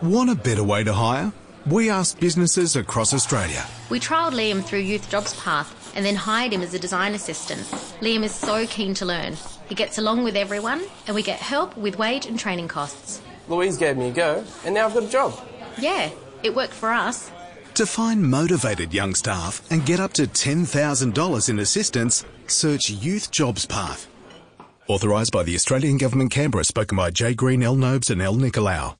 Want a better way to hire? We asked businesses across Australia. We trialled Liam through Youth Jobs Path and then hired him as a design assistant. Liam is so keen to learn. He gets along with everyone and we get help with wage and training costs. Louise gave me a go and now I've got a job. Yeah, it worked for us. To find motivated young staff and get up to $10,000 in assistance, search Youth Jobs Path. Authorised by the Australian Government Canberra, spoken by Jay Green, L. Nobes and L. Nicolau.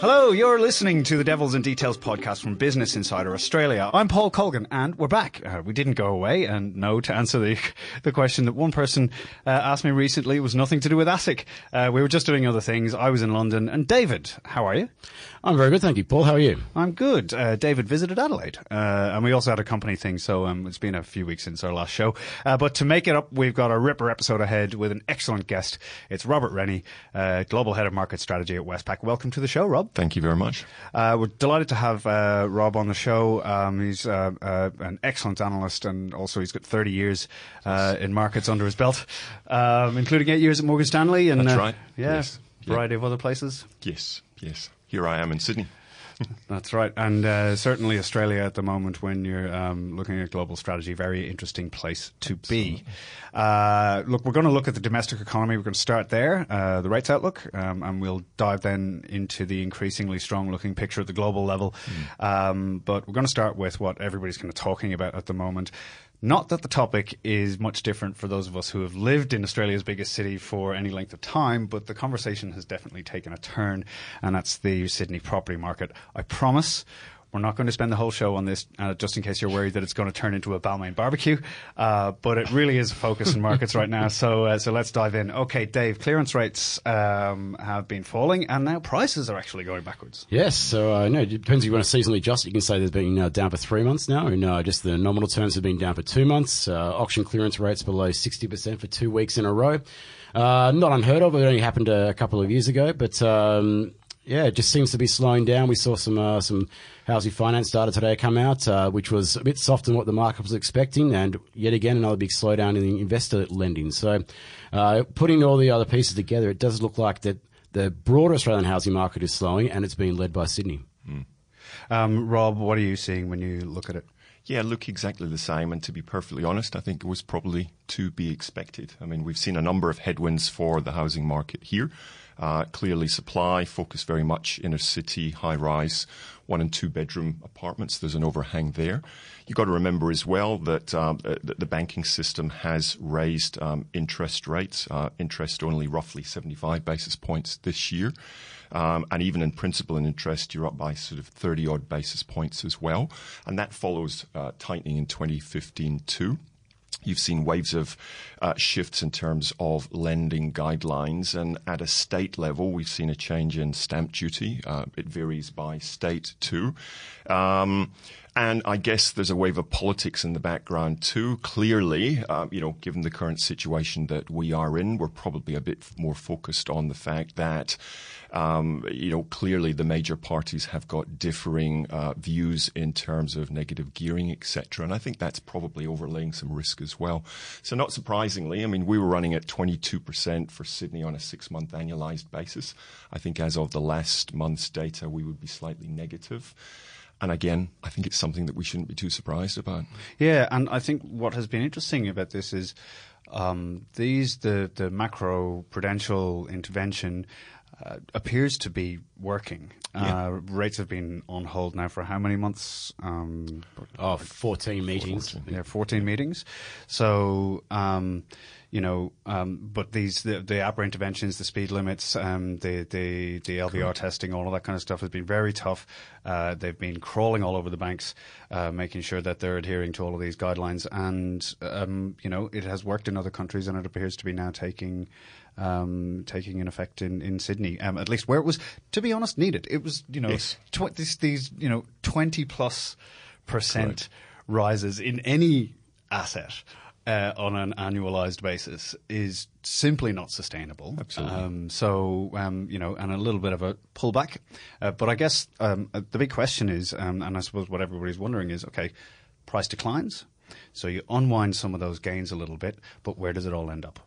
Hello, you're listening to the Devils and Details podcast from Business Insider Australia. I'm Paul Colgan, and we're back. Uh, we didn't go away, and no, to answer the the question that one person uh, asked me recently, it was nothing to do with ASIC. Uh, we were just doing other things. I was in London, and David, how are you? I'm very good, thank you, Paul. How are you? I'm good. Uh, David visited Adelaide, uh, and we also had a company thing, so um, it's been a few weeks since our last show. Uh, but to make it up, we've got a ripper episode ahead with an excellent guest. It's Robert Rennie, uh, Global Head of Market Strategy at Westpac. Welcome to the show, Rob. Thank you very much. Uh, we're delighted to have uh, Rob on the show. Um, he's uh, uh, an excellent analyst, and also he's got 30 years uh, in markets under his belt, um, including eight years at Morgan Stanley. And That's uh, right. Yeah, Yes. variety of other places. Yes, yes. Here I am in Sydney. That's right, and uh, certainly Australia at the moment, when you're um, looking at global strategy, very interesting place to be. Uh, look, we're going to look at the domestic economy. We're going to start there, uh, the rates outlook, um, and we'll dive then into the increasingly strong-looking picture at the global level. Um, but we're going to start with what everybody's kind of talking about at the moment. Not that the topic is much different for those of us who have lived in Australia's biggest city for any length of time, but the conversation has definitely taken a turn, and that's the Sydney property market. I promise. We're not going to spend the whole show on this, uh, just in case you're worried that it's going to turn into a Balmain barbecue. Uh, but it really is a focus in markets right now. So, uh, so let's dive in. Okay, Dave, clearance rates um, have been falling, and now prices are actually going backwards. Yes, so uh, no, it depends if you want to seasonally adjust. You can say they've been uh, down for three months now, and uh, just the nominal terms have been down for two months. Uh, auction clearance rates below 60% for two weeks in a row. Not unheard of, it only happened a couple of years ago, but um, yeah, it just seems to be slowing down. We saw some uh, some housing finance data today come out, uh, which was a bit softer than what the market was expecting, and yet again another big slowdown in the investor lending. So, uh, putting all the other pieces together, it does look like that the broader Australian housing market is slowing, and it's being led by Sydney. Um, Rob, what are you seeing when you look at it? Yeah, look exactly the same. And to be perfectly honest, I think it was probably to be expected. I mean, we've seen a number of headwinds for the housing market here. Uh, clearly, supply focused very much inner city, high rise, one and two bedroom apartments. There's an overhang there. You've got to remember as well that um, uh, the, banking system has raised um, interest rates, uh, interest only roughly 75 basis points this year. Um, and even in principal and interest, you're up by sort of 30 odd basis points as well. And that follows uh, tightening in 2015 too. You've seen waves of uh, shifts in terms of lending guidelines, and at a state level, we've seen a change in stamp duty. Uh, it varies by state too. Um, and I guess there's a wave of politics in the background too. Clearly, uh, you know, given the current situation that we are in, we're probably a bit more focused on the fact that, um, you know, clearly the major parties have got differing uh, views in terms of negative gearing, etc. And I think that's probably overlaying some risk as well. So, not surprisingly, I mean, we were running at 22% for Sydney on a six-month annualized basis. I think as of the last month's data, we would be slightly negative. And again, I think it's something that we shouldn't be too surprised about. Yeah, and I think what has been interesting about this is um, these the the macro prudential intervention uh, appears to be working. Yeah. Uh, rates have been on hold now for how many months? Um, Oh, 14 meetings. yeah, 14 meetings. So, um, you know, um, but these, the, the APRA interventions, the speed limits, um, the, the, the LVR testing, all of that kind of stuff has been very tough. Uh, they've been crawling all over the banks, uh, making sure that they're adhering to all of these guidelines. And, um, you know, it has worked in other countries and it appears to be now taking, um, taking an effect in, in Sydney, um, at least where it was, to be honest, needed. It was, you know, Yes. tw- these, these, you know, 20 plus percent rises in any asset uh, on an annualized basis is simply not sustainable. Absolutely. Um, so, um, you know, and a little bit of a pullback. Uh, but I guess um, uh, the big question is, um, and I suppose what everybody's wondering is, okay, price declines. So you unwind some of those gains a little bit, but where does it all end up?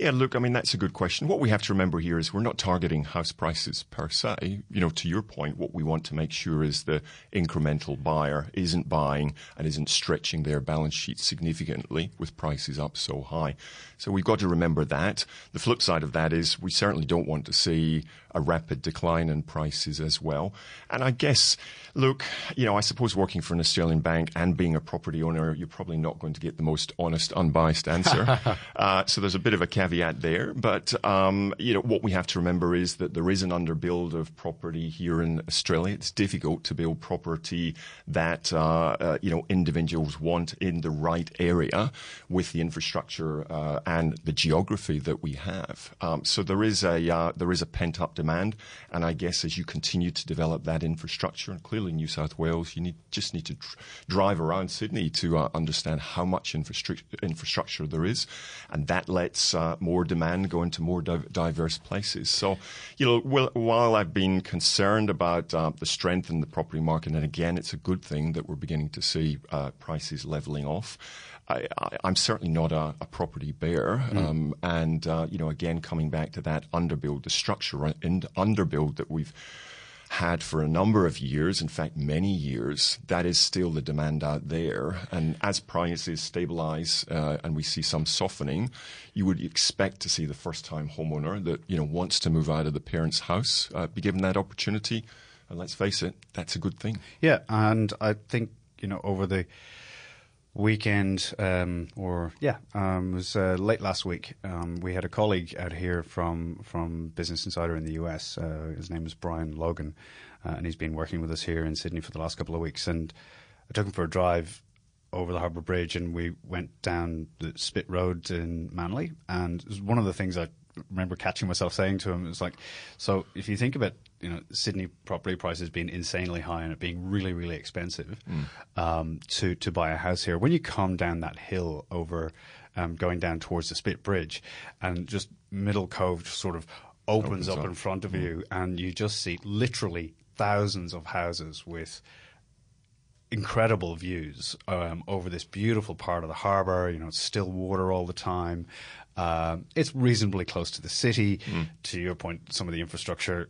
Yeah, look, I mean, that's a good question. What we have to remember here is we're not targeting house prices per se. You know, to your point, what we want to make sure is the incremental buyer isn't buying and isn't stretching their balance sheet significantly with prices up so high. So we've got to remember that. The flip side of that is we certainly don't want to see a rapid decline in prices as well. And I guess, look, you know, I suppose working for an Australian bank and being a property owner, you're probably not going to get the most honest, unbiased answer. uh, so there's a bit of a caveat there. But, um, you know, what we have to remember is that there is an underbuild of property here in Australia. It's difficult to build property that, uh, uh, you know, individuals want in the right area with the infrastructure uh, and the geography that we have. Um, so there is a, uh, there is a pent up demand. And I guess as you continue to develop that infrastructure, and clearly New South Wales, you need, just need to dr- drive around Sydney to uh, understand how much infrastru- infrastructure there is. And that lets uh, more demand going to more di- diverse places. So, you know, well, while I've been concerned about uh, the strength in the property market, and again, it's a good thing that we're beginning to see uh, prices leveling off. I, am certainly not a, a property bear. Mm. Um, and, uh, you know, again, coming back to that underbuild, the structure and underbuild that we've had for a number of years, in fact, many years, that is still the demand out there. And as prices stabilize uh, and we see some softening, you would expect to see the first time homeowner that, you know, wants to move out of the parents' house uh, be given that opportunity. And let's face it, that's a good thing. Yeah. And I think, you know, over the weekend, um, or yeah, um, it was uh, late last week. Um, we had a colleague out here from from Business Insider in the US. Uh, his name is Brian Logan, uh, and he's been working with us here in Sydney for the last couple of weeks. And I took him for a drive over the Harbour Bridge, and we went down the Spit Road in Manly. And it was one of the things I remember catching myself saying to him, "It's like, so if you think about you know Sydney property prices being insanely high and it being really really expensive mm. um, to to buy a house here. When you come down that hill over, um, going down towards the Spit Bridge, and just Middle Cove sort of opens, opens up, up, in front of mm. you, and you just see literally thousands of houses with incredible views um, over this beautiful part of the harbour. You know, it's still water all the time. Uh, it's reasonably close to the city. Mm. To your point, some of the infrastructure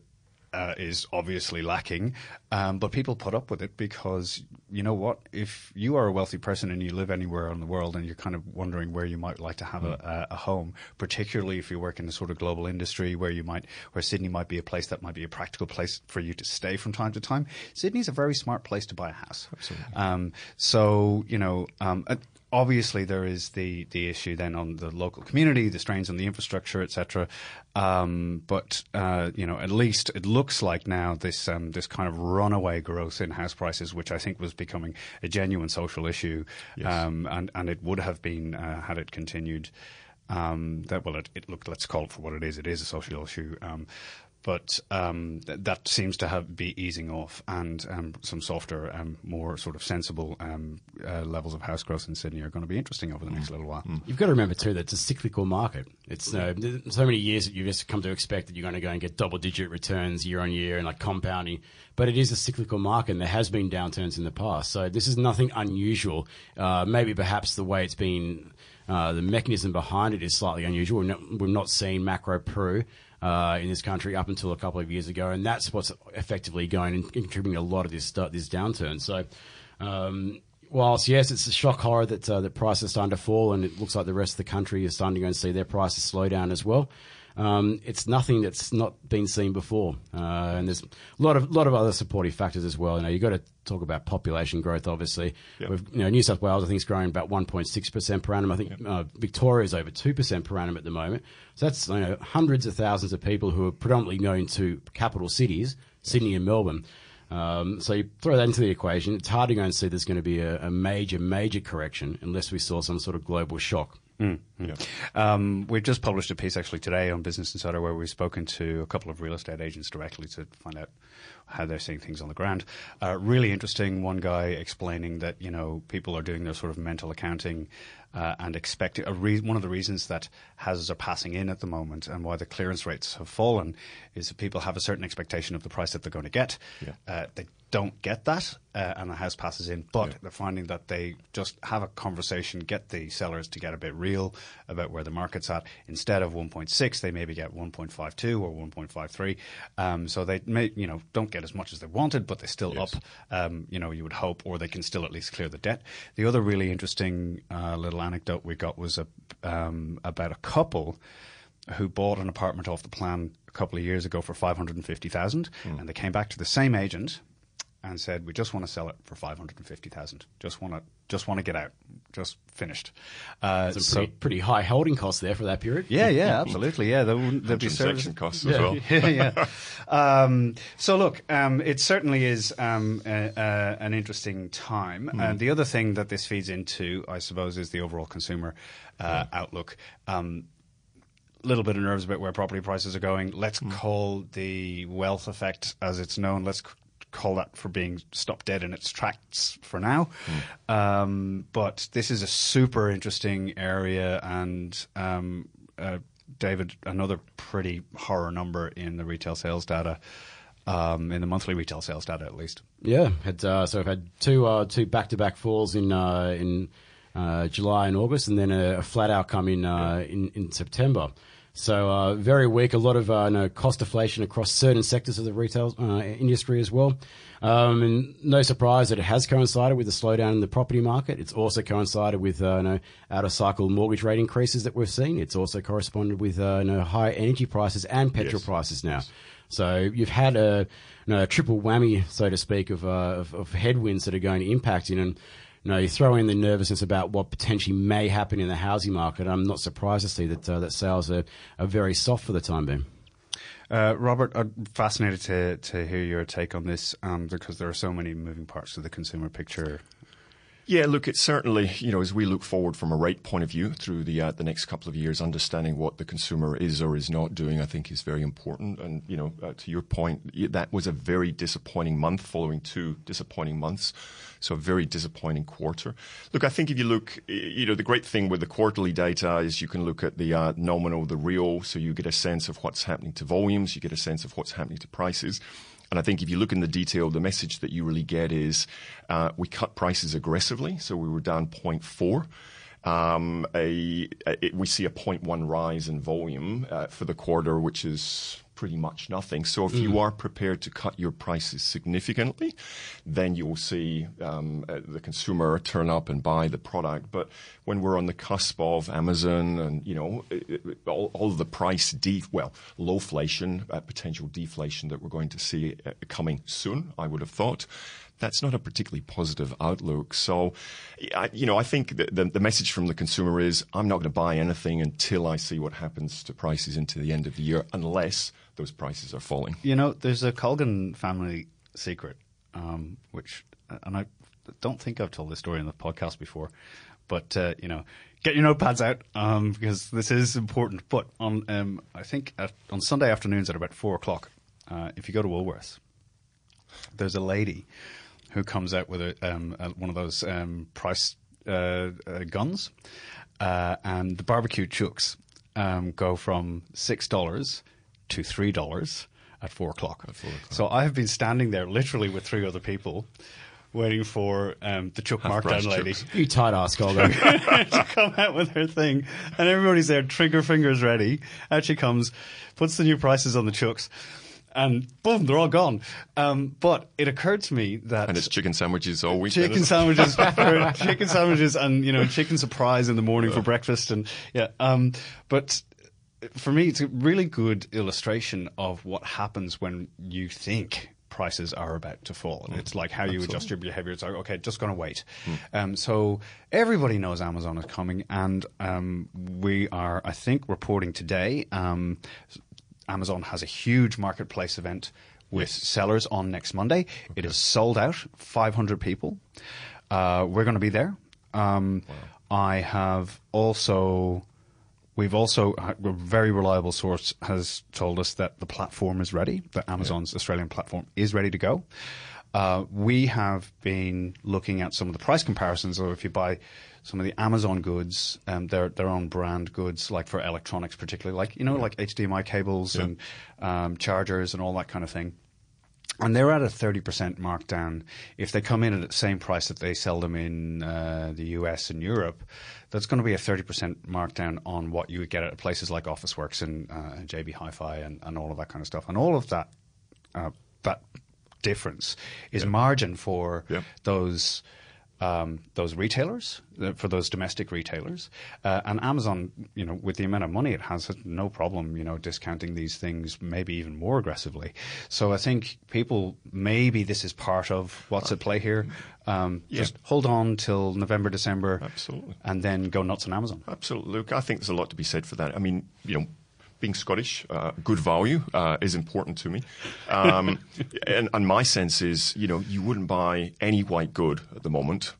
uh, is obviously lacking, um, but people put up with it because you know what? If you are a wealthy person and you live anywhere in the world and you're kind of wondering where you might like to have mm. a, a, home, particularly if you work in a sort of global industry where you might, where Sydney might be a place that might be a practical place for you to stay from time to time, Sydney's a very smart place to buy a house. Absolutely. Um, so you know, um, obviously there is the the issue then on the local community, the strains on the infrastructure, etc. Um, but uh, you know, at least it looks like now this um, this kind of runaway growth in house prices, which I think was becoming a genuine social issue, yes. um, and and it would have been uh, had it continued. Um, that well, it, it looked. Let's call it for what it is. It is a social issue. But um, th- that seems to have be easing off, and um, some softer, um, more sort of sensible um, uh, levels of house growth in Sydney are going to be interesting over the next mm. little while. Mm. You've got to remember too that it's a cyclical market. It's uh, so many years that you've just come to expect that you're going to go and get double-digit returns year on year and like compounding. But it is a cyclical market, and there has been downturns in the past, so this is nothing unusual. Uh, maybe perhaps the way it's been. Uh, the mechanism behind it is slightly unusual. We're not, we've not seen macro Pru uh, in this country up until a couple of years ago, and that's what's effectively going and contributing a lot of this this downturn. So. Um, whilst yes, it's a shock horror that uh, that prices are starting to fall, and it looks like the rest of the country is starting to go and see their prices slow down as well. Um, it's nothing that's not been seen before, uh, and there's a lot of lot of other supportive factors as well. You know, you've got to talk about population growth. Obviously, yep. you know, New South Wales I think is growing about 1.6 percent per annum. I think yep. uh, Victoria is over two percent per annum at the moment. So that's you know, hundreds of thousands of people who are predominantly going to capital cities, Sydney and Melbourne. Um, so you throw that into the equation. It's hard to go and see there's going to be a, a major, major correction unless we saw some sort of global shock. Mm, Yeah. Um, we've just published a piece actually today on Business Insider where we've spoken to a couple of real estate agents directly to find out how they're seeing things on the ground. Uh, really interesting. One guy explaining that you know people are doing their sort of mental accounting uh, and expecting re- one of the reasons that houses are passing in at the moment and why the clearance rates have fallen is that people have a certain expectation of the price that they're going to get. Yeah. Uh, they don't get that, uh, and the house passes in. But they're finding that they just have a conversation, get the sellers to get a bit real about where the market's at. Instead of 1.6, they maybe get 1.52 or 1.53. Um, so they may, you know, don't get as much as they wanted, but they're still Yes. up. Um, you know, you would hope, or they can still at least clear the debt. The other really interesting uh, little anecdote we got was a, um, about a couple who bought an apartment off the plan a couple of years ago for 550,000 and they came back to the same agent and said we just want to sell it for 550,000 just want to just want to get out just finished uh, Some so pretty, pretty high holding costs there for that period. yeah yeah absolutely yeah there wouldn't be service Transaction costs as well. yeah, yeah. Um, so look, um, it certainly is um, a, a, an interesting time. Hmm. And the other thing that this feeds into, I suppose, is the overall consumer uh, outlook. Um, little bit of nerves about where property prices are going. Let's Hmm. call the wealth effect, as it's known, let's c- call that for being stopped dead in its tracks for now. Hmm. Um, but this is a super interesting area, and um, uh, David, another pretty horror number in the retail sales data, um, in the monthly retail sales data at least. Yeah, had, uh, so I've had two uh, two back to back falls in uh, in uh, July and August, and then a, a flat outcome in, uh, in in September. So uh, very weak. A lot of uh, no, cost deflation across certain sectors of the retail uh, industry as well. Um, and no surprise that it has coincided with the slowdown in the property market. It's also coincided with uh, you know, out of cycle mortgage rate increases that we've seen. It's also corresponded with uh, you know, high energy prices and petrol Yes. prices now. So you've had a, you know, a triple whammy, so to speak, of, uh, of, of headwinds that are going to impact you. And you know, you throw in the nervousness about what potentially may happen in the housing market. I'm not surprised to see that uh, that sales are, are very soft for the time being. Uh, Robert, I'm fascinated to, to hear your take on this um, because there are so many moving parts to the consumer picture. Yeah, look, it's certainly, you know, as we look forward from a rate point of view through the uh, the next couple of years, understanding what the consumer is or is not doing, I think, is very important. And you know, uh, to your point, that was a very disappointing month, following two disappointing months, so a very disappointing quarter. Look, I think if you look, you know, the great thing with the quarterly data is you can look at the uh, nominal, the real, so you get a sense of what's happening to volumes, you get a sense of what's happening to prices. And I think if you look in the detail, the message that you really get is uh, we cut prices aggressively. So we were down 0.4. Um, a, a, we see a 0.1 rise in volume uh, for the quarter, which is pretty much nothing. So if you are prepared to cut your prices significantly, then you will see um, uh, the consumer turn up and buy the product. But when we're on the cusp of Amazon and you know it- it- all, all of the price de well lowflation, uh, potential deflation that we're going to see uh, coming soon, I would have thought that's not a particularly positive outlook. So, I, you know, I think the, the, the message from the consumer is I'm not going to buy anything until I see what happens to prices into the end of the year, unless those prices are falling. You know, there's a Colgan family secret, um, which, and I don't think I've told this story in the podcast before, but uh, you know, get your notepads out um, because this is important. But on, um, I think at, on Sunday afternoons at about four o'clock, uh, if you go to Woolworths, there's a lady who comes out with a, um, a, one of those um, price uh, uh, guns, uh, and the barbecue chooks um, go from six dollars to three dollars at four o'clock. So I have been standing there literally with three other people. Waiting for um, the Chuck Half-price Markdown lady You tight ass, Colgan. to come out with her thing, and everybody's there, trigger fingers ready. Out she comes, puts the new prices on the chucks, and boom, they're all gone. Um, but it occurred to me that And it's chicken sandwiches all week. chicken sandwiches, for chicken sandwiches, and you know, chicken surprise in the morning for breakfast, and yeah. Um, but for me, it's a really good illustration of what happens when you think prices are about to fall. And it's like how you adjust your behavior. It's like, okay, just going to wait. Um, so everybody knows Amazon is coming, and um, we are, I think, reporting today. Um, Amazon has a huge marketplace event with sellers on next Monday. It is sold out, 500 people. Uh, we're going to be there. Um, I have also, we've also, a very reliable source has told us that the platform is ready, that Amazon's Australian platform is ready to go. Uh, we have been looking at some of the price comparisons. So if you buy some of the Amazon goods, um, their their own brand goods, like for electronics, particularly, like you know, like HDMI cables and um, chargers and all that kind of thing. and they're at a 30% markdown. If they come in at the same price that they sell them in uh, the US and Europe, that's going to be a 30% markdown on what you would get at places like Officeworks and uh, JB Hi-Fi and, and all of that kind of stuff. And all of that, uh, that difference is margin for Yeah. those um, those retailers, uh, for those domestic retailers, uh, and Amazon, you know, with the amount of money it has, has no problem, you know, discounting these things, maybe even more aggressively. So I think people, maybe this is part of what's at play here. Um, Yeah. Just hold on till November, December, Absolutely. and then go nuts on Amazon. Absolutely. Look, I think there's a lot to be said for that. I mean, you know, being Scottish, uh, good value uh, is important to me. Um, and, and my sense is, you know, you wouldn't buy any white good at the moment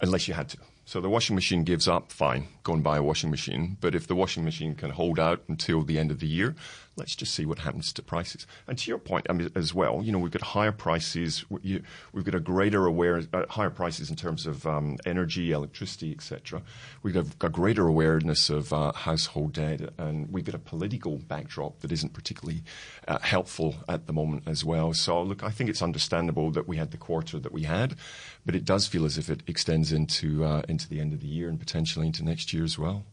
unless you had to. So the washing machine gives up, fine, go and buy a washing machine. But if the washing machine can hold out until the end of the year, let's just see what happens to prices. And to your point I mean, as well, you know, we've got higher prices, we've got a greater aware, uh, higher prices in terms of um, energy, electricity, etc. We've got a greater awareness of uh, household debt, and we've got a political backdrop that isn't particularly uh, helpful at the moment as well. So, look, I think it's understandable that we had the quarter that we had, but it does feel as if it extends into uh, into the end of the year and potentially into next year as well.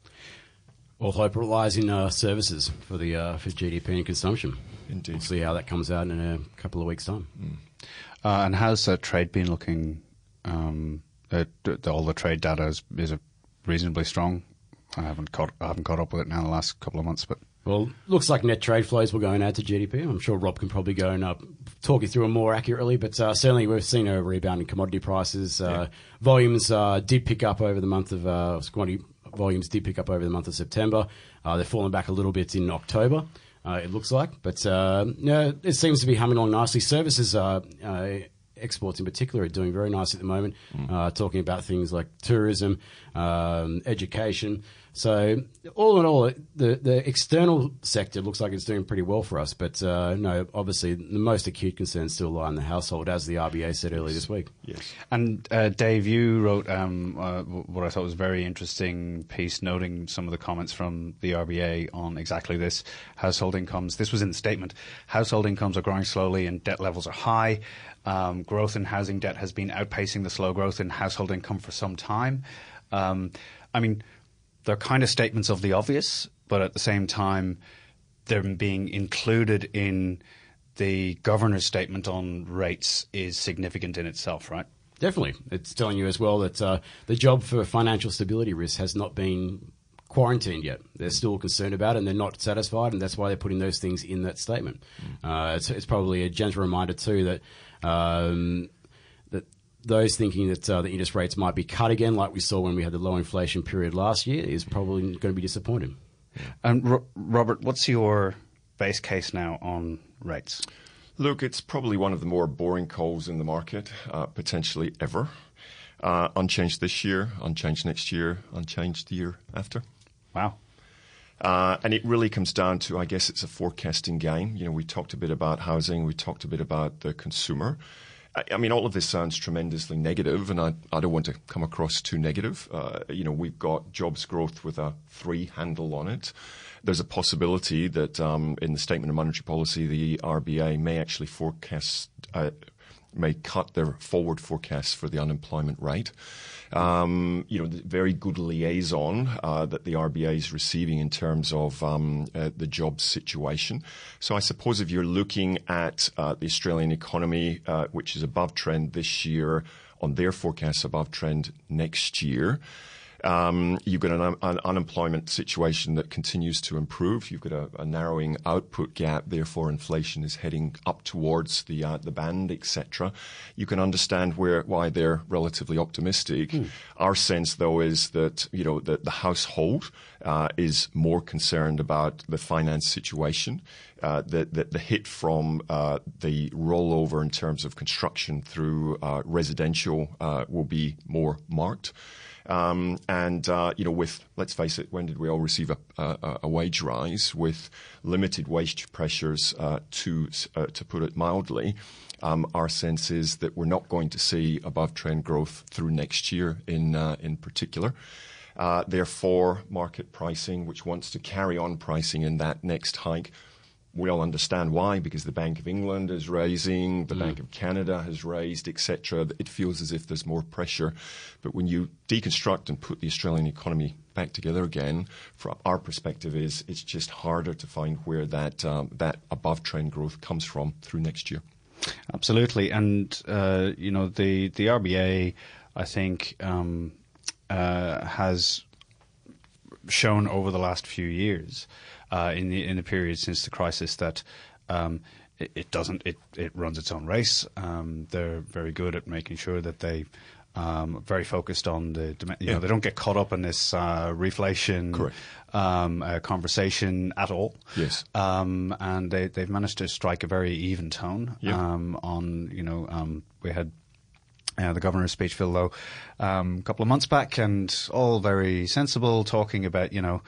All hope lies in uh, services for the uh, for GDP and consumption. Indeed. We'll see how that comes out in a couple of weeks' time. Uh, and how's uh, trade been looking? Um, uh, d- d- all the trade data is, is it reasonably strong. I haven't caught I haven't caught up with it now in the last couple of months, but Well, looks like net trade flows will go and add to GDP. I'm sure Rob can probably go and uh, talk you through them more accurately, but uh, certainly we've seen a rebound in commodity prices. Uh, Volumes uh, did pick up over the month of uh, commodity volumes did pick up over the month of September. Uh, they're falling back a little bit in October. Uh, it looks like, but uh, no, it seems to be humming along nicely. Services uh, uh, exports in particular are doing very nice at the moment. Uh, talking about things like tourism, um, education. So all in all, the the external sector looks like it's doing pretty well for us. But uh, no, obviously the most acute concerns still lie in the household, as the RBA said earlier this week. Yes. And uh, Dave, you wrote um, uh, what I thought was a very interesting piece, noting some of the comments from the RBA on exactly this: household incomes. This was in the statement. Household incomes are growing slowly, and debt levels are high. Um, growth in housing debt has been outpacing the slow growth in household income for some time. Um, I mean, they're kind of statements of the obvious, but at the same time, they're being included in the governor's statement on rates is significant in itself, right? Definitely. It's telling you as well that uh, the job for financial stability risk has not been quarantined yet. They're still concerned about it and they're not satisfied, and that's why they're putting those things in that statement. Uh, it's, it's probably a gentle reminder, too, that. Um, that those thinking that uh, the interest rates might be cut again, like we saw when we had the low inflation period last year, is probably going to be disappointing. And Ro- Robert, what's your base case now on rates? Look, it's probably one of the more boring calls in the market, uh, potentially ever. Uh, unchanged this year, unchanged next year, unchanged the year after. Wow. Uh, and it really comes down to, I guess, it's a forecasting game. You know, we talked a bit about housing, we talked a bit about the consumer. I, mean, all of this sounds tremendously negative, and I, I don't want to come across too negative. Uh, you know, we've got jobs growth with a three handle on it. There's a possibility that um, in the statement of monetary policy, the RBA may actually forecast. Uh, may cut their forward forecasts for the unemployment rate. Um, you know, very good liaison uh, that the RBA is receiving in terms of um, uh, the job situation. So I suppose if you're looking at uh, the Australian economy, uh, which is above trend this year, on their forecasts above trend next year. Um, you've got an, an unemployment situation that continues to improve. You've got a, a narrowing output gap. Therefore, inflation is heading up towards the uh, the band, etc. You can understand where why they're relatively optimistic. Our sense, though, is that you know the, the household uh, is more concerned about the finance situation. Uh, the, the the hit from uh, the rollover in terms of construction through uh, residential uh, will be more marked. Um, and uh, you know, with let's face it, when did we all receive a, a, a wage rise? With limited wage pressures, uh, to uh, to put it mildly, um, our sense is that we're not going to see above trend growth through next year, in uh, in particular. Uh, therefore, market pricing, which wants to carry on pricing in that next hike, we all understand why, because the Bank of England is raising, the Bank of Canada has raised, etc. It feels as if there's more pressure. But when you deconstruct and put the Australian economy back together again, from our perspective, is it's just harder to find where that um, that above trend growth comes from through next year. Absolutely, and uh, you know the the RBA, I think, um, uh, has shown over the last few years, uh, in the in the period since the crisis, that um, it, it, doesn't it, it runs its own race. Um, they're very good at making sure that they. Um, very focused on the, you know, Yeah. they don't get caught up in this uh, reflation um, uh, conversation at all. Yes. Um, and they, they've managed to strike a very even tone Yeah. um, on, you know, um, we had uh, the governor's speech, Phil Lowe, um, a couple of months back, and all very sensible, talking about, you know,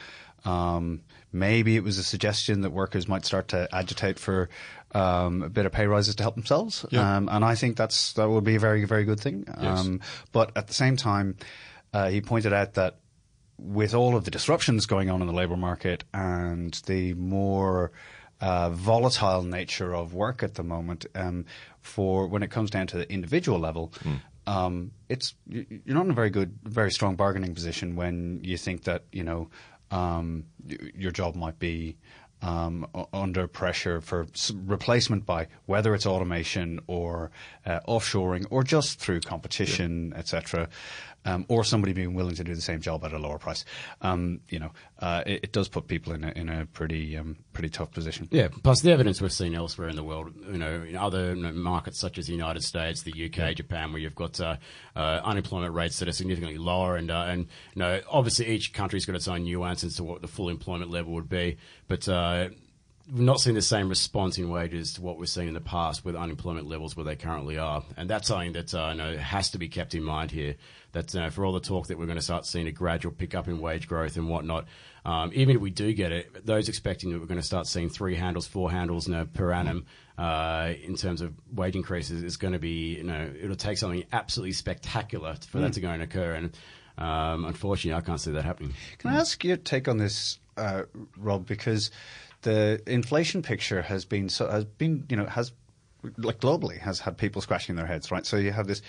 um, maybe it was a suggestion that workers might start to agitate for um, a bit of pay rises to help themselves. Yeah. Um, and I think that's that would be a very, very good thing. Yes. Um, but at the same time, uh, he pointed out that with all of the disruptions going on in the labour market and the more uh, volatile nature of work at the moment, um, for when it comes down to the individual level, um, it's you're not in a very good, very strong bargaining position when you think that you know um, your job might be. Um, under pressure for replacement by whether it's automation or uh, offshoring or just through competition, etc., um, or somebody being willing to do the same job at a lower price. Um, you know, uh, it, it does put people in a, in a pretty um, pretty tough position. Yeah, plus the evidence we've seen elsewhere in the world, you know, in other you know, markets such as the United States, the UK, Japan, where you've got uh, uh, unemployment rates that are significantly lower, and uh, and you know, obviously each country's got its own nuances to what the full employment level would be, but. We've not seen the same response in wages to what we've seen in the past with unemployment levels where they currently are, and that's something that uh, you know, has to be kept in mind here. That uh, for all the talk that we're going to start seeing a gradual pickup in wage growth and whatnot, um, even if we do get it, those expecting that we're going to start seeing three handles, four handles you know, per annum uh, in terms of wage increases is going to be, you know, it'll take something absolutely spectacular for that to go and occur. And um, unfortunately, I can't see that happening. Can I ask your take on this, uh, Rob? Because the inflation picture has been so has been you know has like globally has had people scratching their heads, right? So you have this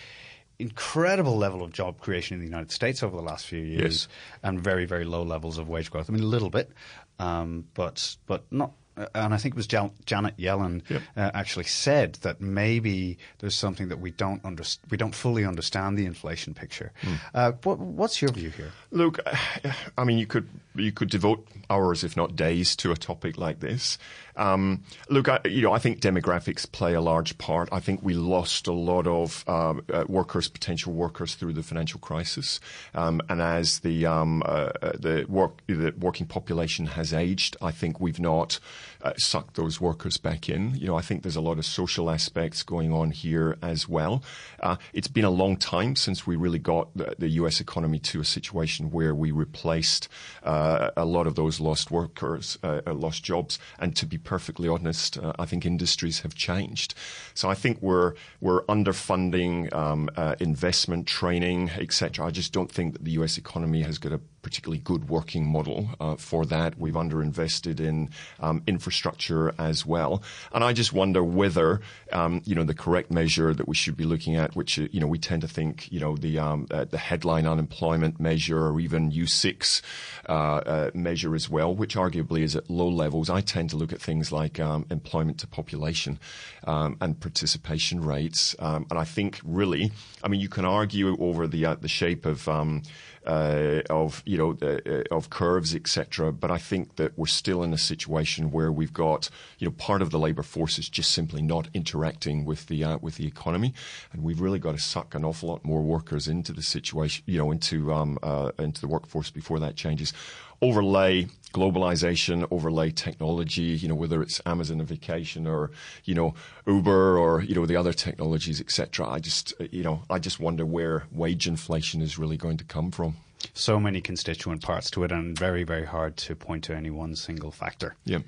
incredible level of job creation in the United States over the last few years, Yes. and very very low levels of wage growth. I mean, a little bit, um, but but not. And I think it was Jan- Janet Yellen Yep. uh, actually said that maybe there's something that we don't underst- we don't fully understand the inflation picture. Uh, what, what's your view here? Look, I mean, you could you could devote hours, if not days, to a topic like this. Um, look, I, you know, I think demographics play a large part. I think we lost a lot of um, uh, workers, potential workers, through the financial crisis, um, and as the um, uh, uh, the work the working population has aged, I think we've not uh, sucked those workers back in. You know, I think there's a lot of social aspects going on here as well. Uh, it's been a long time since we really got the, the U.S. economy to a situation where we replaced uh, a lot of those lost workers, uh, uh, lost jobs. And to be perfectly honest, uh, I think industries have changed. So I think we're we're underfunding um, investment, training, etc. I just don't think that the U.S. economy has got a particularly good working model uh, for that. We've underinvested in um, infrastructure as well, and I just wonder whether um, you know the correct measure that we should be looking at, which uh, you know we tend to think you know the um, uh, the headline unemployment measure or even U6 uh, uh, measure as well, which arguably is at low levels. I tend to look at things like um, employment to population um, and participation rates, um, and I think really, I mean, you can argue over the uh, the shape of uh, of you know uh, of curves, etc. But I think that we're still in a situation where we've got you know part of the labour force is just simply not interacting with the uh, with the economy, and we've really got to suck an awful lot more workers into the situation, you know, into um, uh, into the workforce before that changes. Overlay globalization, overlay technology, you know, whether it's Amazonification or you know Uber or you know the other technologies, etc. I just you know I just wonder where wage inflation is really going to come from. so many constituent parts to it and very, very hard to point to any one single factor. Yeah.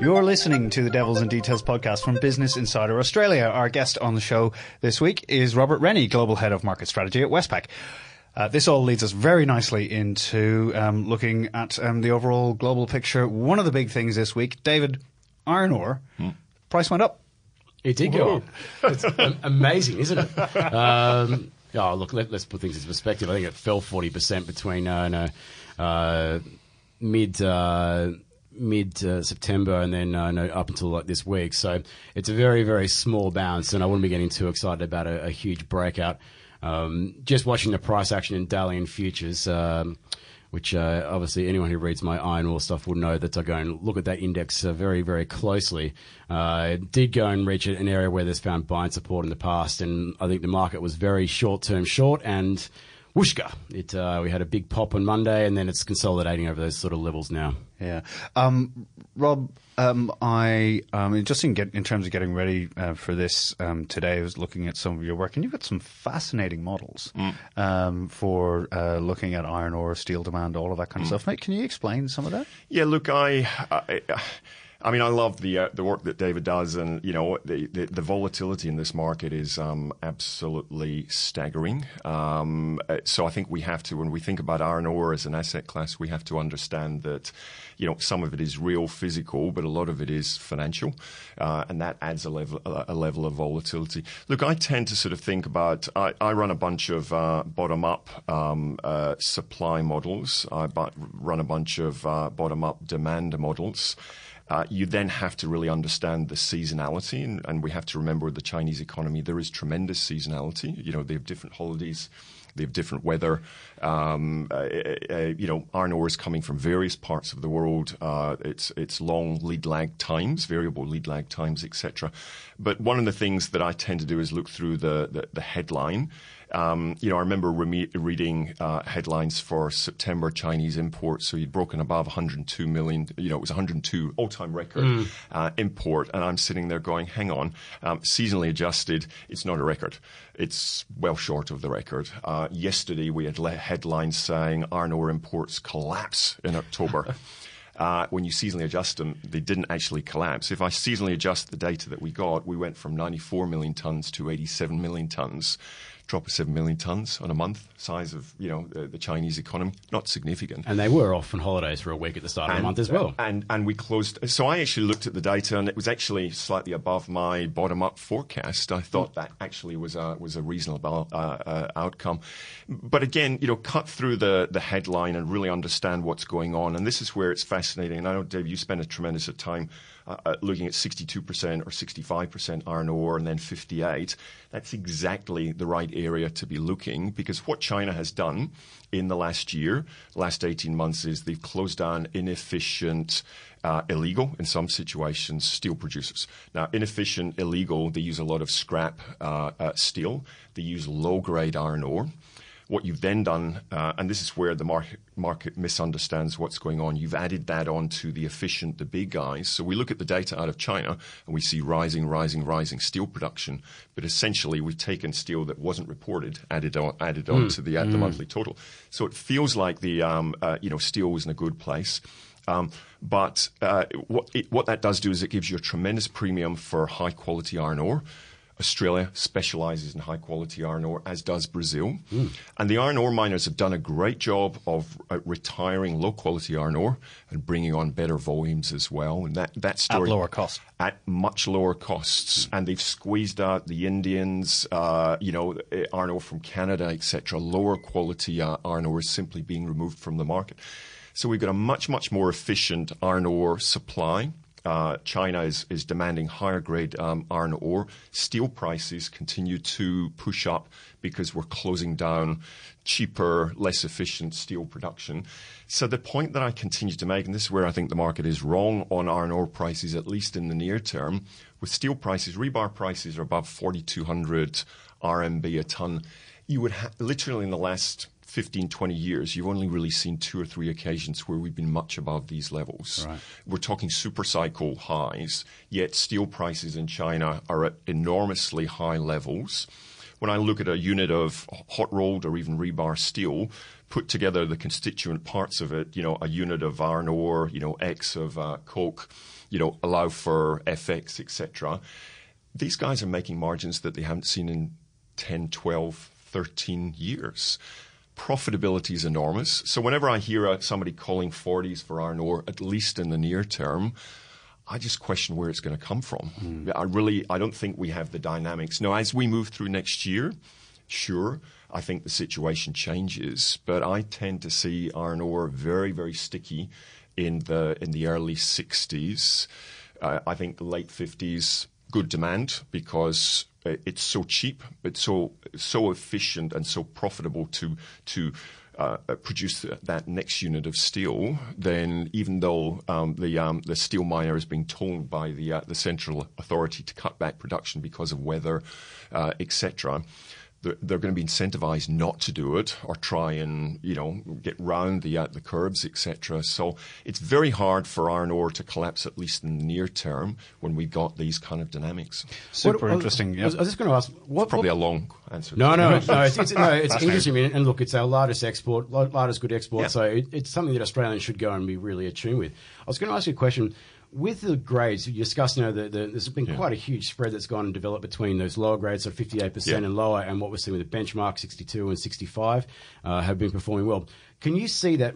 You're listening to the Devils and Details podcast from Business Insider Australia. Our guest on the show this week is Robert Rennie, Global Head of Market Strategy at Westpac. Uh, this all leads us very nicely into um, looking at um, the overall global picture. One of the big things this week, David, iron ore price went up. It did go up. It's amazing, isn't it? Um, oh, look, let, us put things into perspective. I think it fell 40% between uh, no, uh, mid. Mid uh, September and then uh, no, up until like this week, so it's a very very small bounce, and I wouldn't be getting too excited about a, a huge breakout. Um, just watching the price action in Dalian futures, um, which uh, obviously anyone who reads my iron ore stuff will know that I go and look at that index uh, very, very closely. Uh, it did go and reach an area where there's found buying support in the past, and I think the market was very short term short and whooshka. It uh, we had a big pop on Monday, and then it's consolidating over those sort of levels now. Yeah, um, Rob, um, I um, just in, get, in terms of getting ready uh, for this um, today, I was looking at some of your work, and you've got some fascinating models um, for uh, looking at iron ore, steel demand, all of that kind of stuff. Mate, can you explain some of that? Yeah, look, I, I, I mean, I love the uh, the work that David does, and you know, the the, the volatility in this market is um, absolutely staggering. Um, uh, so I think we have to, when we think about iron ore as an asset class, we have to understand that, you know, some of it is real physical, but a lot of it is financial, uh, and that adds a level a level of volatility. Look, I tend to sort of think about. I, I run a bunch of uh, bottom up um, uh, supply models. I run a bunch of uh, bottom up demand models. Uh, you then have to really understand the seasonality, and, and, we have to remember with the Chinese economy there is tremendous seasonality. You know, they have different holidays, they have different weather. Um, uh, uh, you know, iron ore is coming from various parts of the world. Uh, it's it's long lead lag times, variable lead lag times, etc. But one of the things that I tend to do is look through the the, the headline. Um, you know, I remember re- reading uh, headlines for September Chinese imports. So you'd broken above 102 million. You know, it was 102 all-time record mm. uh, import, and I'm sitting there going, "Hang on, um, seasonally adjusted, it's not a record. It's well short of the record." Uh, yesterday we had headlines saying iron ore imports collapse in October. Uh, when you seasonally adjust them, they didn't actually collapse. If I seasonally adjust the data that we got, we went from 94 million tons to 87 million tons drop of 7 million tons on a month, size of, you know, the, the Chinese economy. Not significant. And they were off on holidays for a week at the start and, of the month as well. And, and we closed. So I actually looked at the data and it was actually slightly above my bottom up forecast. I thought that actually was a, was a reasonable uh, uh, outcome. But again, you know, cut through the, the headline and really understand what's going on. And this is where it's fascinating. And I know, Dave, you spend a tremendous amount of time uh, uh looking at 62% or 65% iron ore and then 58, that's exactly the right area to be looking because what China has done in the last year, last 18 months, is they've closed down inefficient, uh, illegal, in some situations, steel producers. Now, inefficient, illegal, they use a lot of scrap uh, uh, steel. They use low grade iron ore. What you've then done, uh, and this is where the market, market misunderstands what's going on, you've added that on to the efficient, the big guys. So we look at the data out of China and we see rising, rising, rising steel production. But essentially, we've taken steel that wasn't reported, added on, added on mm. to the, uh, the mm. monthly total. So it feels like the um, uh, you know steel was in a good place. Um, but uh, what, it, what that does do is it gives you a tremendous premium for high quality iron ore. Australia specializes in high quality iron ore, as does Brazil. Mm. And the iron ore miners have done a great job of uh, retiring low quality iron ore and bringing on better volumes as well. And that, that story. At lower cost. At much lower costs. Mm. And they've squeezed out the Indians, uh, you know, uh, iron ore from Canada, etc. Lower quality uh, iron ore is simply being removed from the market. So we've got a much, much more efficient iron ore supply. Uh, China is, is demanding higher grade um, iron ore. Steel prices continue to push up because we're closing down cheaper, less efficient steel production. So the point that I continue to make, and this is where I think the market is wrong on iron ore prices, at least in the near term, with steel prices, rebar prices are above 4,200 RMB a ton. You would ha- literally in the last 15, 20 years, you've only really seen two or three occasions where we've been much above these levels. Right. We're talking super cycle highs, yet steel prices in China are at enormously high levels. When I look at a unit of hot rolled or even rebar steel, put together the constituent parts of it, you know, a unit of iron ore, you know, X of uh, coke, you know, allow for FX, etc. These guys are making margins that they haven't seen in 10, 12, 13 years profitability is enormous. So whenever I hear uh, somebody calling 40s for iron ore, at least in the near term, I just question where it's going to come from. Mm. I really, I don't think we have the dynamics. Now, as we move through next year, sure, I think the situation changes, but I tend to see iron ore very, very sticky in the in the early 60s. Uh, I think late 50s, good demand because it's so cheap, it's so so efficient and so profitable to to uh, produce that next unit of steel, then even though um, the um, the steel miner is being told by the uh, the central authority to cut back production because of weather, uh, etc they're going to be incentivized not to do it or try and you know get round the uh, the curbs etc so it's very hard for iron ore to collapse at least in the near term when we've got these kind of dynamics super What- interesting I was, I was just going to ask, what, probably what- a long answer No, no, no. It's, it's, no, it's interesting. I mean, and look, it's our largest export, largest good export. Yeah. So it, it's something that Australians should go and be really attuned with. I was going to ask you a question. With the grades, you discussed, you know, the, the, there's been quite a huge spread that's gone and developed between those lower grades, so 58% Yeah. and lower, and what we're seeing with the benchmark 62 and 65 uh, have been performing well. Can you see that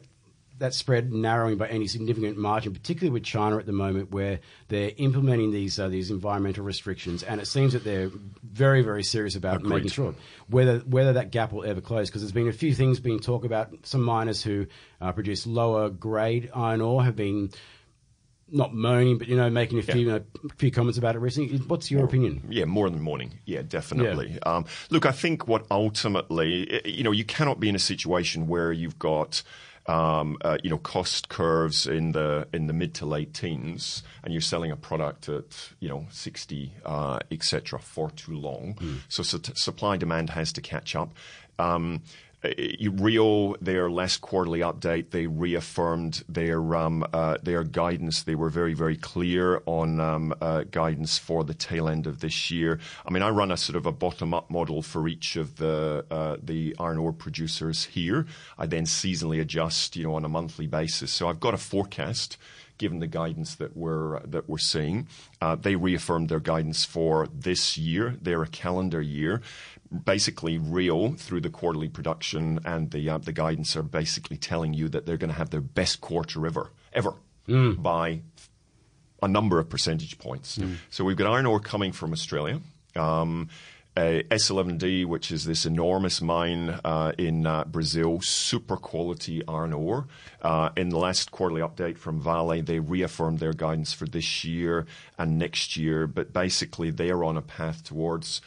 that spread narrowing by any significant margin, particularly with China at the moment, where they're implementing these uh, these environmental restrictions, and it seems that they're very very serious about Agreed. making sure whether whether that gap will ever close. Because there's been a few things being talked about. Some miners who uh, produce lower grade iron ore have been not moaning, but you know, making a few you know, few comments about it recently. What's your opinion? Yeah, more than moaning. Yeah, definitely. Um, look, I think what ultimately, you know, you cannot be in a situation where you've got. Um, uh, you know, cost curves in the in the mid to late teens, and you're selling a product at you know sixty, uh, etc. for too long. So, su- supply demand has to catch up. Um, Rio, their last quarterly update, they reaffirmed their um, uh, their guidance. They were very, very clear on um, uh, guidance for the tail end of this year. I mean, I run a sort of a bottom-up model for each of the uh, the iron ore producers here. I then seasonally adjust, you know, on a monthly basis. So I've got a forecast given the guidance that we're that we're seeing. Uh, they reaffirmed their guidance for this year. They're a calendar year. Basically, Rio through the quarterly production and the uh, the guidance are basically telling you that they're going to have their best quarter ever ever by a number of percentage points. So we've got iron ore coming from Australia. Um, uh, S11D, which is this enormous mine uh, in uh, Brazil, super quality iron ore. Uh, in the last quarterly update from Vale, they reaffirmed their guidance for this year and next year, but basically they are on a path towards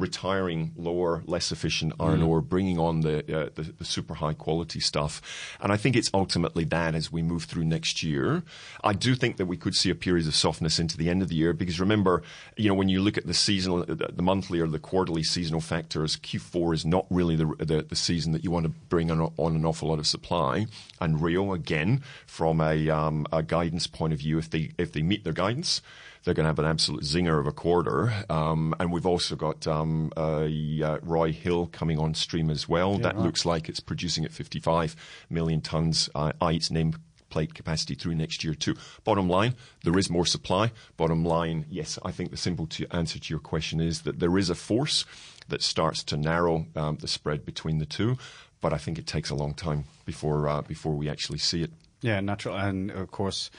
retiring lower, less efficient iron ore, bringing on the, uh, the the super high quality stuff. And I think it's ultimately that as we move through next year. I do think that we could see a period of softness into the end of the year because remember, you know, when you look at the seasonal, the the monthly or the quarterly seasonal factors, Q4 is not really the the, the season that you want to bring on, on an awful lot of supply. And Rio again, from a, um, a guidance point of view, if they if they meet their guidance they're going to have an absolute zinger of a quarter. Um, and we've also got um, uh, uh, Roy Hill coming on stream as well. that looks like it's producing at 55 million tons, uh, i its nameplate capacity through next year too. Bottom line, there is more supply. Bottom line, yes, I think the simple to answer to your question is that there is a force that starts to narrow um, the spread between the two. But I think it takes a long time before uh, before we actually see it. Yeah, natural, and of course,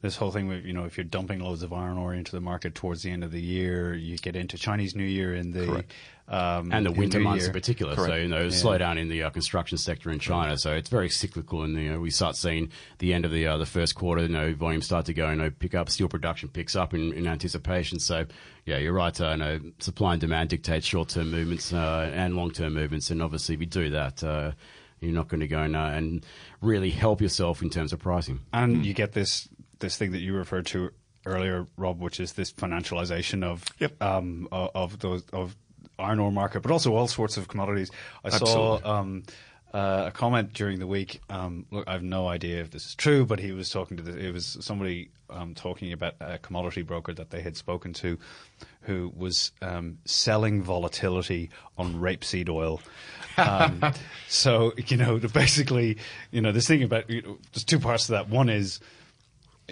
this whole thing with you know if you're dumping loads of iron ore into the market towards the end of the year, you get into Chinese New Year in the. Um, and the winter New months Year. in particular. So Correct. you know, slowdown in the uh, construction sector in China. So it's very cyclical, and you know, we start seeing the end of the uh, the first quarter. You know, volumes start to go. You know, pick up. Steel production picks up in, in anticipation. So yeah, you're right. Uh, you know, supply and demand dictates short term movements uh, and long term movements, and obviously, if you do that. Uh, you're not going to go and, uh, and really help yourself in terms of pricing. and you get this this thing that you referred to earlier, Rob, which is this financialization of Yep. um, of, of those of iron ore market, but also all sorts of commodities. I Absolutely. saw um, uh, a comment during the week. Um, look, I have no idea if this is true, but he was talking to the, it was somebody um, talking about a commodity broker that they had spoken to, who was um, selling volatility on rapeseed oil. Um, so you know, basically, you know, this thing about you know, there's two parts to that. One is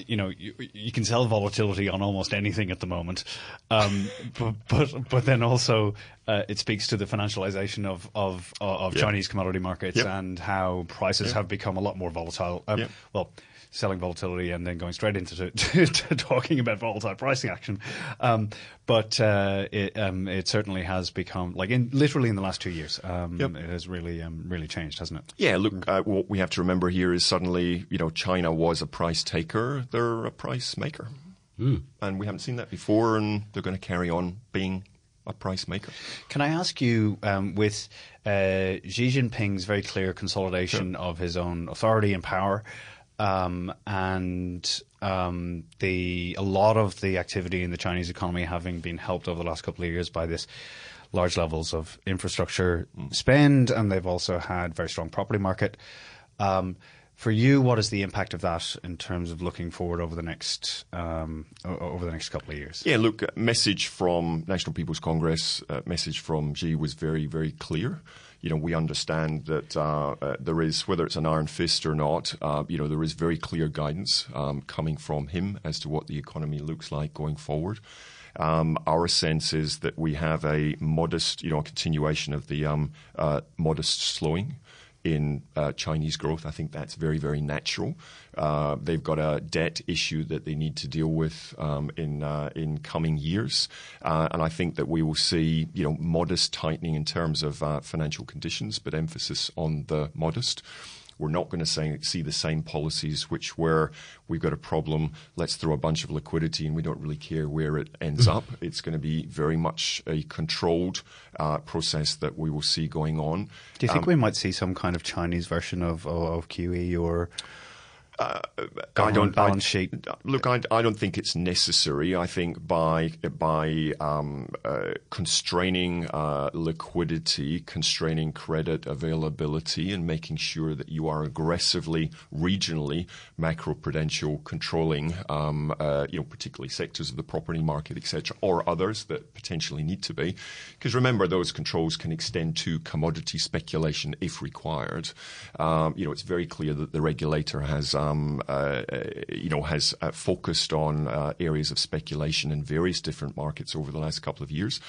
you know, you, you can sell volatility on almost anything at the moment, um, but, but but then also uh, it speaks to the financialization of of of Yeah. Chinese commodity markets Yep. and how prices have become a lot more volatile. Um, Yep. Well. Selling volatility and then going straight into to, to talking about volatile pricing action, um, but uh, it, um, it certainly has become like in literally in the last two years, um, Yep. it has really um, really changed, hasn't it? Yeah, look, uh, what we have to remember here is suddenly, you know, China was a price taker, they're a price maker. And we haven't seen that before, and they're going to carry on being a price maker. Can I ask you, um, with uh, Xi Jinping's very clear consolidation of his own authority and power, um, and um, the a lot of the activity in the Chinese economy having been helped over the last couple of years by this large levels of infrastructure spend, and they've also had very strong property market. Um, for you, what is the impact of that in terms of looking forward over the next um, over the next couple of years? Yeah, look, message from National People's Congress, uh, message from Xi was very, very clear. You know, we understand that uh, uh, there is, whether it's an iron fist or not, uh, you know, there is very clear guidance um, coming from him as to what the economy looks like going forward. Um, our sense is that we have a modest, you know, a continuation of the um, uh, modest slowing in uh, Chinese growth. I think that's very, very natural. Uh, they've got a debt issue that they need to deal with um, in uh, in coming years, uh, and I think that we will see, you know, modest tightening in terms of uh, financial conditions, but emphasis on the modest. We're not going to say, see the same policies which were we've got a problem, let's throw a bunch of liquidity and we don't really care where it ends up. It's going to be very much a controlled uh, process that we will see going on. Do you think we might see some kind of Chinese version of, of QE or I don't balance I, sheet? Look, I, I don't think it's necessary. I think by by um, uh, constraining uh, liquidity, constraining credit availability, and making sure that you are aggressively regionally macroprudential controlling, um, uh, you know, particularly sectors of the property market, etc., or others that potentially need to be. Because remember, those controls can extend to commodity speculation if required. Um, you know, it's very clear that the regulator has, um, uh, uh, you know, has uh, focused on uh, areas of speculation in various different markets over the last couple of years.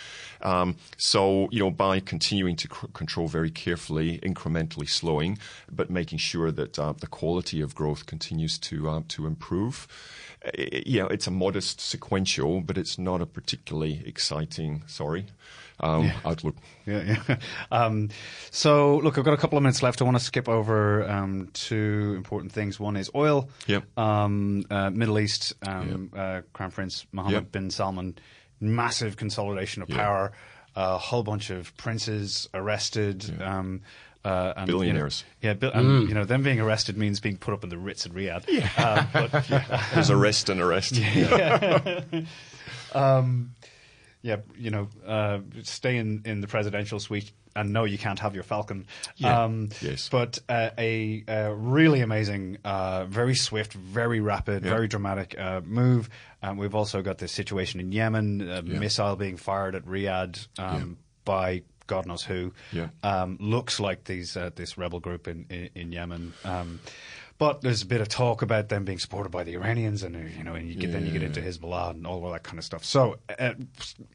Um, so, you know, by continuing to c- control very carefully, incrementally slowing, but making sure that uh, the quality of growth continues to uh, to improve. Know, it's a modest sequential, but it's not a particularly exciting. Sorry. Um, Outlook. Yeah, yeah. Um, so, look, I've got a couple of minutes left. I want to skip over um, two important things. One is oil. Yep. Um, uh, Middle East, um, uh, Crown Prince Mohammed Yep. bin Salman, massive consolidation of Yeah. power, a whole bunch of princes arrested. Um, uh, and, Billionaires. You know, yeah, bill- and, you know, them being arrested means being put up in the Ritz in Riyadh. Yeah. but, yeah. There's arrest and arrest. yeah, you know, uh, stay in, in the presidential suite and no, you can't have your Falcon. Yeah. Um, Yes. But uh, a, uh really amazing, uh, very swift, very rapid, Yeah. very dramatic uh, move. Um, we've also got this situation in Yemen, a Yeah. missile being fired at Riyadh um, by God knows who. Yeah. Um, looks like these uh, this rebel group in in, in Yemen. But there's a bit of talk about them being supported by the Iranians, and uh, you know, and you get, then you get into Hezbollah and all of that kind of stuff. So, uh,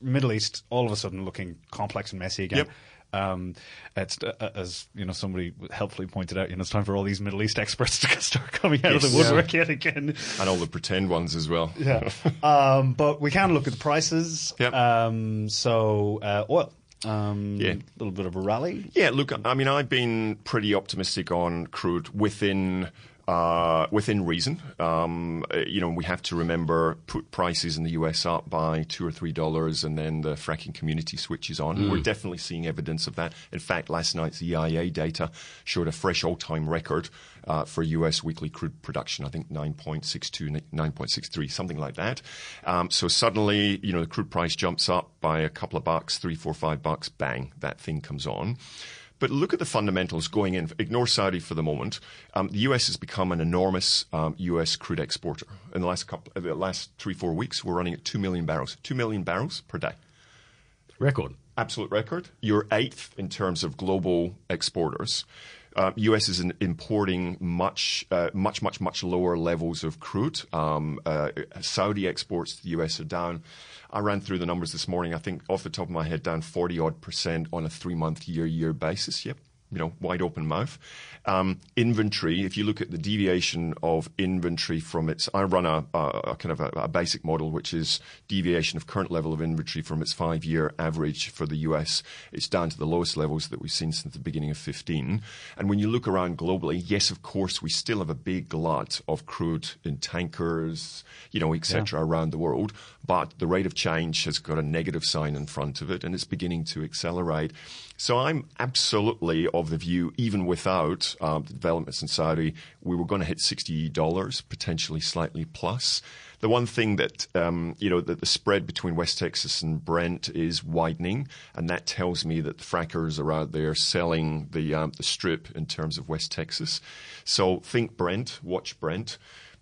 Middle East, all of a sudden, looking complex and messy again. Yep. Um, it's uh, as you know, somebody helpfully pointed out. You know, it's time for all these Middle East experts to start coming out of the woodwork yet again. And all the pretend ones as well. Yeah. um, but we can look at the prices. Yep. Um, so uh, oil. Um, Yeah. A little bit of a rally. Yeah, look, I mean, I've been pretty optimistic on crude within. Uh, within reason, um, uh, you know, we have to remember put prices in the US up by two or three dollars, and then the fracking community switches on. We're definitely seeing evidence of that. In fact, last night's EIA data showed a fresh all-time record uh, for US weekly crude production. I think 9.62, 9.63, something like that. Um, so suddenly, you know, the crude price jumps up by a couple of bucks, three, four, five bucks. Bang, that thing comes on. But look at the fundamentals going in. Ignore Saudi for the moment. Um, the U.S. has become an enormous um, U.S. crude exporter. In the last couple, uh, the last three, four weeks, we're running at two million barrels. Two million barrels per day. Record. absolute record. You're eighth in terms of global exporters. Uh, U.S. is in, importing much, uh, much, much, much lower levels of crude. Um, uh, Saudi exports to the U.S. are down. I ran through the numbers this morning. I think off the top of my head, down 40 odd percent on a three month year year basis. Yep you know, wide open mouth. Um, inventory, if you look at the deviation of inventory from its, I run a, a, a kind of a, a, basic model, which is deviation of current level of inventory from its five year average for the US. It's down to the lowest levels that we've seen since the beginning of 15. And when you look around globally, yes, of course, we still have a big glut of crude in tankers, you know, etc. Yeah. around the world. But the rate of change has got a negative sign in front of it and it's beginning to accelerate. So I'm absolutely of the view, even without um, the developments in Saudi, we were going to hit $60, potentially slightly plus. The one thing that, um, you know, that the spread between West Texas and Brent is widening, and that tells me that the frackers are out there selling the, um, the strip in terms of West Texas. So think Brent, watch Brent.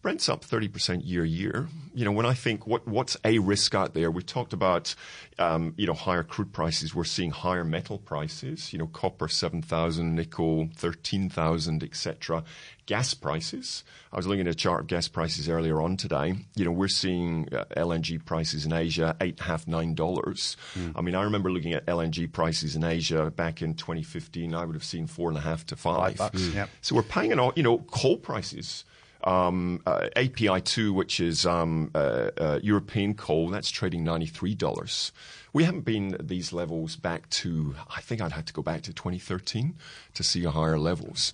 Brent's up 30% year year. You know, when I think what, what's a risk out there, we've talked about, um, you know, higher crude prices. We're seeing higher metal prices, you know, copper 7,000, nickel 13,000, etc. Gas prices. I was looking at a chart of gas prices earlier on today. You know, we're seeing uh, LNG prices in Asia, eight half, nine dollars. Mm. I mean, I remember looking at LNG prices in Asia back in 2015. I would have seen four and a half to five. five bucks, mm. yep. So we're paying an, you know, coal prices um, uh, API2, which is um, uh, uh, European coal, that's trading $93. We haven't been at these levels back to, I think I'd have to go back to 2013 to see higher levels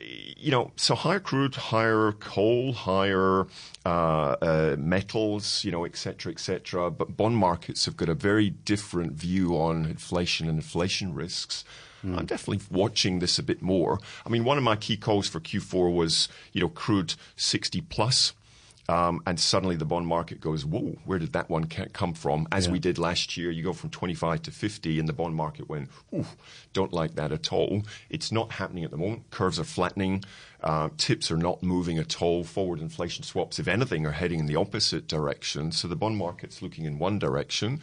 you know, so higher crude, higher coal, higher uh, uh, metals, you know, et cetera, et cetera. But bond markets have got a very different view on inflation and inflation risks. Mm. I'm definitely watching this a bit more. I mean, one of my key calls for Q4 was, you know, crude 60 plus. Um, and suddenly the bond market goes, whoa, where did that one come from? As yeah. we did last year, you go from 25 to 50, and the bond market went, ooh, don't like that at all. It's not happening at the moment. Curves are flattening. Uh, tips are not moving at all. Forward inflation swaps, if anything, are heading in the opposite direction. So the bond market's looking in one direction.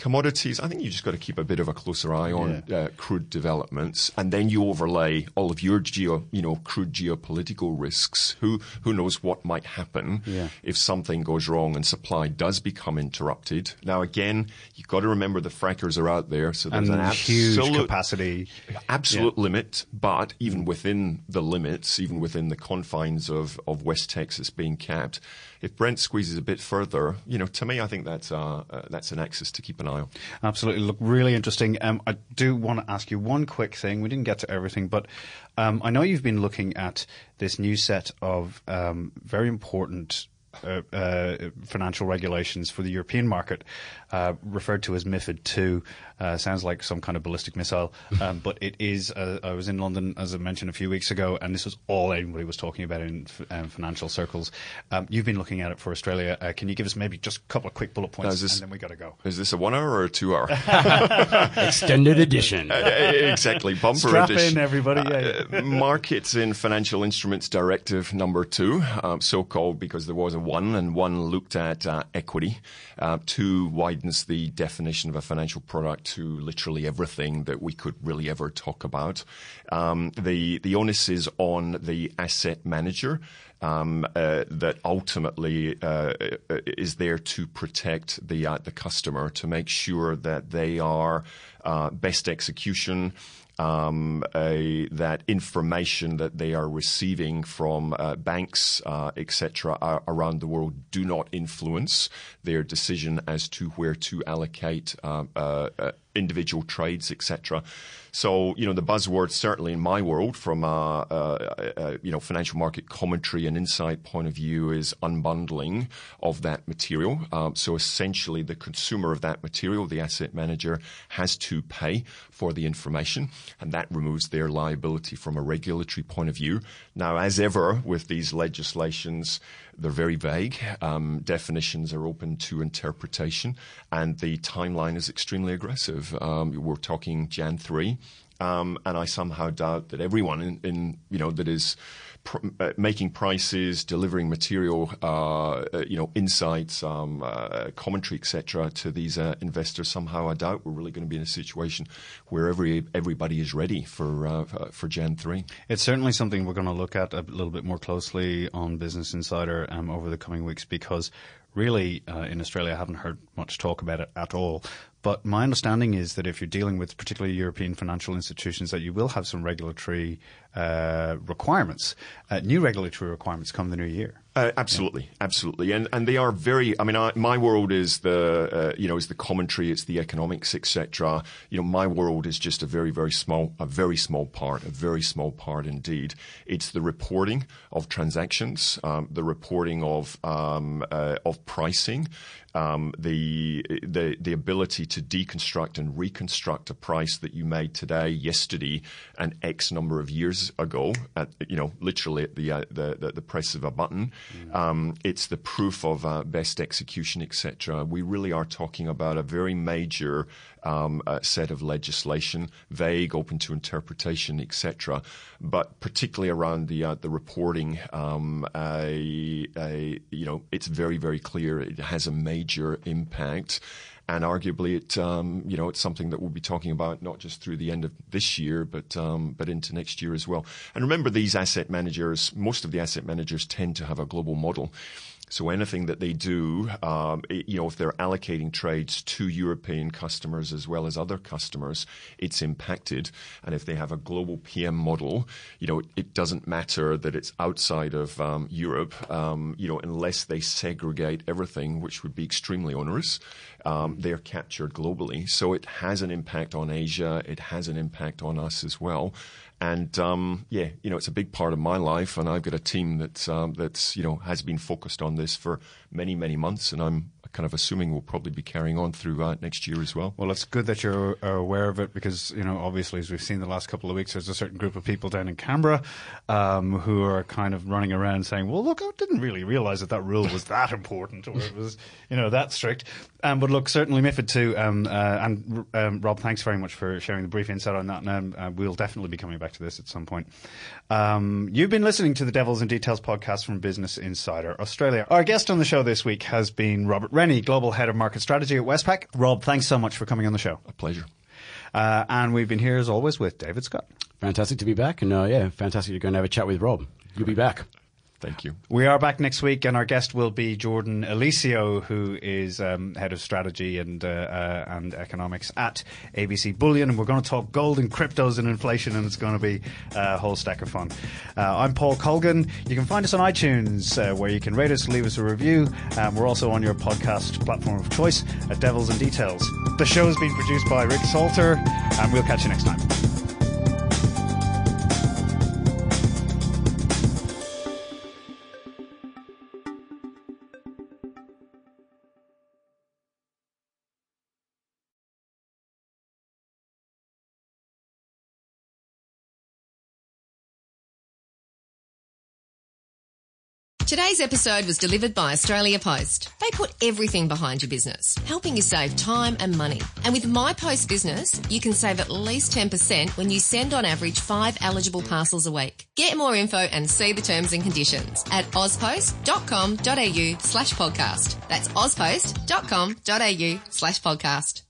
Commodities, I think you just got to keep a bit of a closer eye on yeah. uh, crude developments, and then you overlay all of your geo, you know, crude geopolitical risks. Who who knows what might happen yeah. if something goes wrong and supply does become interrupted? Now, again, you've got to remember the frackers are out there, so there's and an huge capacity, absolute yeah. limit. But even within the limits, even within the confines of of West Texas being capped if Brent squeezes a bit further, you know, to me, I think that's uh, uh, that's an axis to keep an Absolutely, look really interesting. Um, I do want to ask you one quick thing. We didn't get to everything, but um, I know you've been looking at this new set of um, very important uh, uh, financial regulations for the European market, uh, referred to as MIFID II. Uh, sounds like some kind of ballistic missile, um, but it is. Uh, I was in London, as I mentioned a few weeks ago, and this was all anybody was talking about in f- um, financial circles. Um, you've been looking at it for Australia. Uh, can you give us maybe just a couple of quick bullet points, this, and then we got to go? Is this a one hour or a two hour? Extended edition. exactly, bumper Strap edition. in, everybody. Yeah. Markets in Financial Instruments Directive number two, um, so called because there was a one, and one looked at uh, equity. Uh, two widens the definition of a financial product to literally everything that we could really ever talk about. Um, the the onus is on the asset manager. Um, uh, that ultimately uh, is there to protect the uh, the customer to make sure that they are uh, best execution um, a, that information that they are receiving from uh, banks, uh, etc., around the world do not influence their decision as to where to allocate uh, uh, uh individual trades, etc. So, you know, the buzzword certainly in my world, from a, a, a, you know financial market commentary and insight point of view, is unbundling of that material. Um, so, essentially, the consumer of that material, the asset manager, has to pay for the information, and that removes their liability from a regulatory point of view. Now, as ever with these legislations, they're very vague. Um, definitions are open to interpretation, and the timeline is extremely aggressive. Um, we're talking Jan 3. um, and I somehow doubt that everyone in, in you know that is pr- uh, making prices, delivering material, uh, uh, you know, insights, um, uh, commentary, etc., to these uh, investors. Somehow, I doubt we're really going to be in a situation where every everybody is ready for uh, for Gen three. It's certainly something we're going to look at a little bit more closely on Business Insider um, over the coming weeks because really in Australia I haven't heard much talk about it at all. But my understanding is that if you're dealing with particularly European financial institutions, that you will have some regulatory uh, requirements, uh, new regulatory requirements come the new year. Uh, absolutely, yeah. absolutely, and and they are very. I mean, I, my world is the uh, you know is the commentary, it's the economics, etc. You know, my world is just a very very small, a very small part, a very small part indeed. It's the reporting of transactions, um, the reporting of um, uh, of pricing, um, the the the ability to deconstruct and reconstruct a price that you made today, yesterday, and X number of years ago, at you know literally at the uh, the, the, the press of a button. Mm. Um, it's the proof of uh, best execution, etc. We really are talking about a very major um, uh, set of legislation, vague, open to interpretation, etc. But particularly around the uh, the reporting, um, a, a, you know, it's very very clear. It has a major impact and arguably it um, you know it's something that we'll be talking about not just through the end of this year but um, but into next year as well. And remember these asset managers most of the asset managers tend to have a global model so anything that they do, um, it, you know, if they're allocating trades to European customers as well as other customers, it's impacted. And if they have a global PM model, you know, it, it doesn't matter that it's outside of um, Europe, um, you know, unless they segregate everything, which would be extremely onerous. Um, they're captured globally. So it has an impact on Asia. It has an impact on us as well. And um, yeah, you know, it's a big part of my life, and I've got a team that's um, that's you know has been focused on this for many many months, and I'm kind of assuming we'll probably be carrying on through uh, next year as well. Well, it's good that you're aware of it because, you know, obviously, as we've seen the last couple of weeks, there's a certain group of people down in Canberra um, who are kind of running around saying, well, look, I didn't really realize that that rule was that important or it was, you know, that strict. Um, but look, certainly MIFID II. Um, uh, and um, Rob, thanks very much for sharing the brief insight on that. And uh, we'll definitely be coming back to this at some point. Um, you've been listening to the Devils and Details podcast from Business Insider Australia. Our guest on the show this week has been Robert Rennie, Global Head of Market Strategy at Westpac. Rob, thanks so much for coming on the show. A pleasure. Uh, and we've been here as always with David Scott. Fantastic to be back, and uh, yeah, fantastic to go and have a chat with Rob. You'll be back. Thank you. We are back next week, and our guest will be Jordan Eliseo, who is um, head of strategy and uh, uh, and economics at ABC Bullion. And we're going to talk gold and cryptos and inflation, and it's going to be a whole stack of fun. Uh, I'm Paul Colgan. You can find us on iTunes, uh, where you can rate us, leave us a review. Um, we're also on your podcast platform of choice at Devils and Details. The show has been produced by Rick Salter, and we'll catch you next time. Today's episode was delivered by Australia Post. They put everything behind your business, helping you save time and money. And with My Post Business, you can save at least 10% when you send on average five eligible parcels a week. Get more info and see the terms and conditions at auspost.com.au slash podcast. That's auspost.com.au slash podcast.